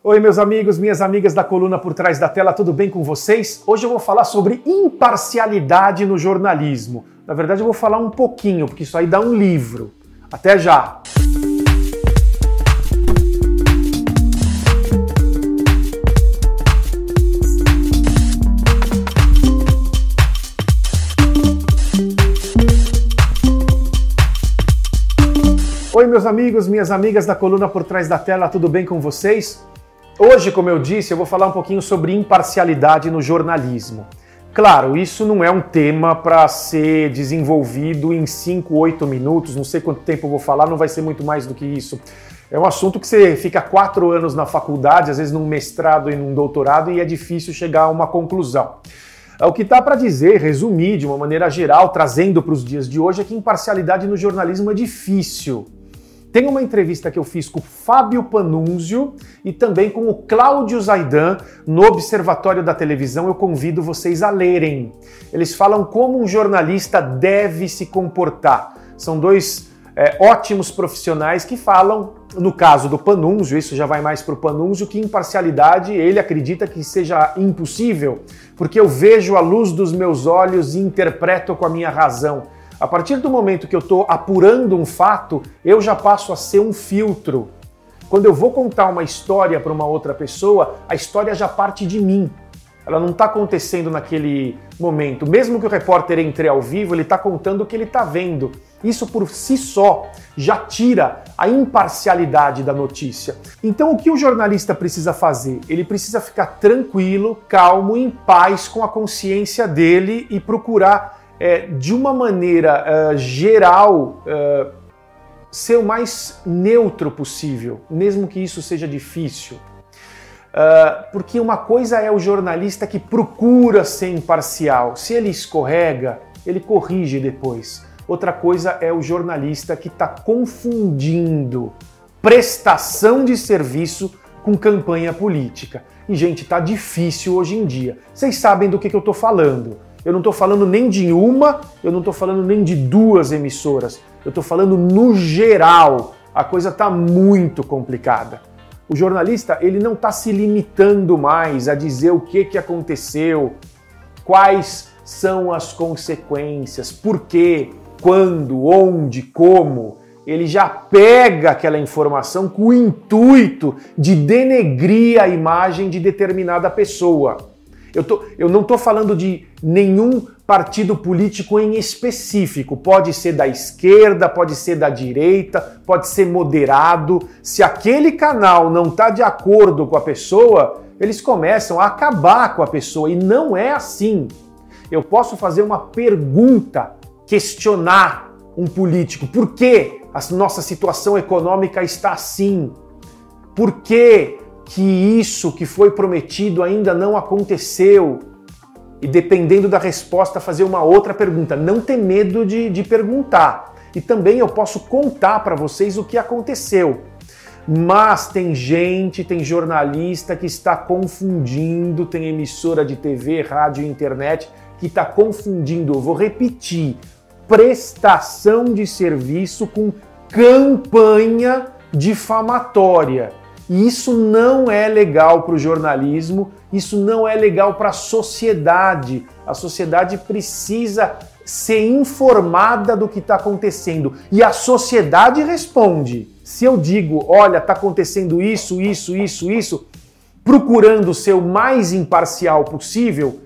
Oi, meus amigos, minhas amigas da coluna por trás da tela, tudo bem com vocês? Hoje eu vou falar sobre imparcialidade no jornalismo. Na verdade, eu vou falar um pouquinho, porque isso aí dá um livro. Até já! Oi, meus amigos, minhas amigas da coluna por trás da tela, tudo bem com vocês? Hoje, como eu disse, eu vou falar um pouquinho sobre imparcialidade no jornalismo. Claro, isso não é um tema para ser desenvolvido em 5, 8 minutos, não sei quanto tempo eu vou falar, não vai ser muito mais do que isso. É um assunto que você fica quatro anos na faculdade, às vezes num mestrado e num doutorado, e é difícil chegar a uma conclusão. O que está para dizer, resumir de uma maneira geral, trazendo para os dias de hoje, é que imparcialidade no jornalismo é difícil. Tem uma entrevista que eu fiz com o Fábio Panunzio e também com o Cláudio Zaidan no Observatório da Televisão. Eu convido vocês a lerem. Eles falam como um jornalista deve se comportar. São dois é, ótimos profissionais que falam, no caso do Panunzio, isso já vai mais para o Panunzio, que imparcialidade ele acredita que seja impossível, porque eu vejo a luz dos meus olhos e interpreto com a minha razão. A partir do momento que eu estou apurando um fato, eu já passo a ser um filtro. Quando eu vou contar uma história para uma outra pessoa, a história já parte de mim. Ela não está acontecendo naquele momento. Mesmo que o repórter entre ao vivo, ele está contando o que ele está vendo. Isso por si só já tira a imparcialidade da notícia. Então, o que o jornalista precisa fazer? Ele precisa ficar tranquilo, calmo, em paz com a consciência dele e procurar é, de uma maneira uh, geral, uh, ser o mais neutro possível, mesmo que isso seja difícil. Uh, porque uma coisa é o jornalista que procura ser imparcial. Se ele escorrega, ele corrige depois. Outra coisa é o jornalista que está confundindo prestação de serviço com campanha política. E, gente, tá difícil hoje em dia. Vocês sabem do que, que eu estou falando. Eu não estou falando nem de uma, eu não estou falando nem de duas emissoras. Eu estou falando no geral. A coisa está muito complicada. O jornalista ele não está se limitando mais a dizer o que, que aconteceu, quais são as consequências, por quê, quando, onde, como. Ele já pega aquela informação com o intuito de denegrir a imagem de determinada pessoa. Eu, tô, eu não estou falando de nenhum partido político em específico. Pode ser da esquerda, pode ser da direita, pode ser moderado. Se aquele canal não está de acordo com a pessoa, eles começam a acabar com a pessoa. E não é assim. Eu posso fazer uma pergunta, questionar um político. Por que a nossa situação econômica está assim? Por que que isso que foi prometido ainda não aconteceu. E dependendo da resposta, fazer uma outra pergunta. Não ter medo de, de perguntar. E também eu posso contar para vocês o que aconteceu. Mas tem gente, tem jornalista que está confundindo, tem emissora de TV, rádio e internet que está confundindo. Eu vou repetir: prestação de serviço com campanha difamatória. E isso não é legal para o jornalismo, isso não é legal para a sociedade. A sociedade precisa ser informada do que está acontecendo. E a sociedade responde. Se eu digo, olha, está acontecendo isso, isso, isso, isso, procurando ser o mais imparcial possível,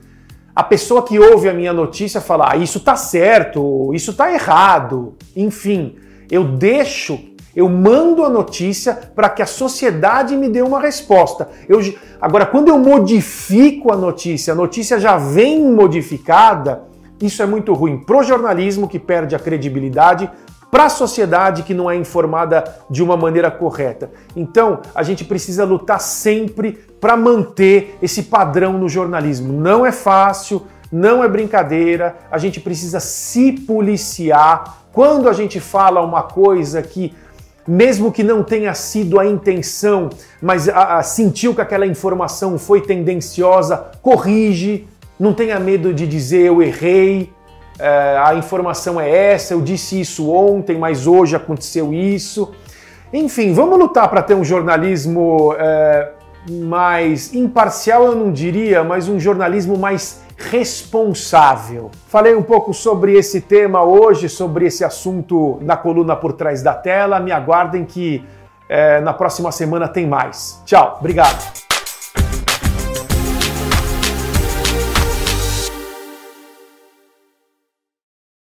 a pessoa que ouve a minha notícia fala, ah, isso está certo, isso está errado. Enfim, eu deixo eu mando a notícia para que a sociedade me dê uma resposta. Eu, agora, quando eu modifico a notícia, a notícia já vem modificada, isso é muito ruim para o jornalismo, que perde a credibilidade, para a sociedade que não é informada de uma maneira correta. Então, a gente precisa lutar sempre para manter esse padrão no jornalismo. Não é fácil, não é brincadeira, a gente precisa se policiar. Quando a gente fala uma coisa que mesmo que não tenha sido a intenção, mas a, a, sentiu que aquela informação foi tendenciosa, corrige, não tenha medo de dizer eu errei, é, a informação é essa, eu disse isso ontem, mas hoje aconteceu isso. Enfim, vamos lutar para ter um jornalismo é, mais imparcial, eu não diria, mas um jornalismo mais responsável. Falei um pouco sobre esse tema hoje, sobre esse assunto na coluna por trás da tela. Me aguardem que é, na próxima semana tem mais. Tchau, obrigado.